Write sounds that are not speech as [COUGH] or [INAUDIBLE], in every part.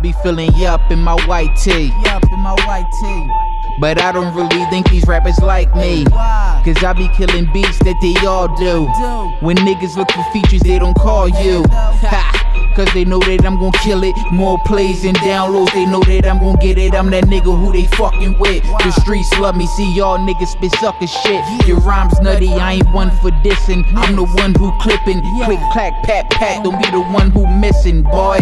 be feeling yup in my white tee. Yup, in my white tee. But I don't really think these rappers like me. Cause I be killing beats that they all do. Do. When niggas look for features, they don't call you. Ha! [LAUGHS] Cause they know that I'm gon' kill it. More plays and downloads, they know that I'm gon' get it. I'm that nigga who they fucking with. The streets love me, see y'all niggas spit sucker shit. Your rhymes nutty, I ain't one for dissing. I'm the one who clipping. Click, clack, pat, pat, don't be the one who missing, boy.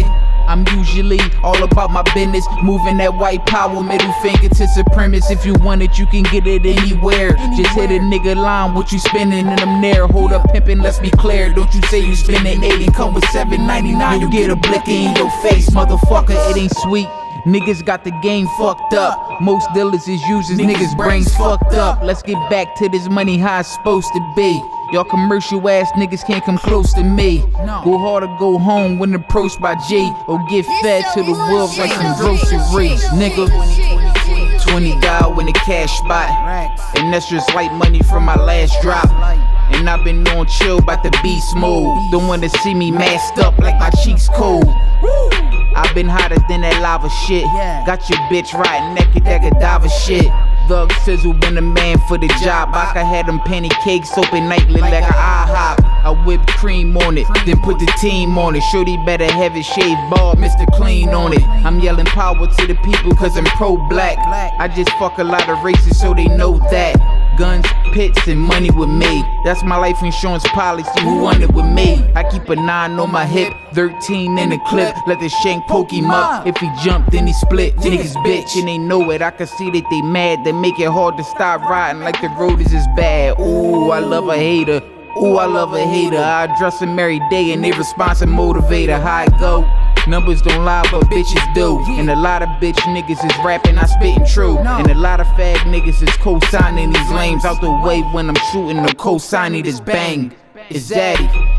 I'm usually all about my business, moving that white power, middle finger to supremacists. If you want it, you can get it anywhere. Just hit a nigga line, what you spending, and I'm there. Hold up, pimpin', let's be clear. Don't you say you spending eight and come with 7.99, you get a blick in your face, motherfucker. It ain't sweet. Niggas got the game fucked up. Most dealers is users, niggas brains fucked up. Let's get back to this money how it's supposed to be. Y'all commercial ass niggas can't come close to me. Go hard or go home when approached by G. Or get fed to the wolves like some groceries. Nigga, 20 dial when the cash spot. And that's just light money from my last drop. And I've been on chill about the beast mode. Don't wanna see me masked up like my cheeks cold. I've been hotter than that lava shit. Got your bitch riding naked, that Godiva shit. Thug Sizzle been a man for the job. I could have them penny cakes open nightly like, a IHOP. I whip cream on it, then put the team on it. Shorty better have it shaved bald, Mr. Clean on it. I'm yelling power to the people cause I'm pro black. I just fuck a lot of races so they know that. Guns, pits, and money with me. That's my life insurance policy. Who want it with me? Keep a nine on my hip, 13 in the clip. Let the shank poke him up. If he jump, then he split. Niggas bitch and they know it. I can see that they mad. They make it hard to stop riding like the road is just bad. Ooh, I love a hater. Ooh, I love a hater. I address them every day and they response and motivator. How I go? Numbers don't lie, but bitches do. And a lot of bitch niggas is rapping, I spitting true. And a lot of fag niggas is co-signing these lames out the way when I'm shooting the co-signing this bang. It's Zaddy.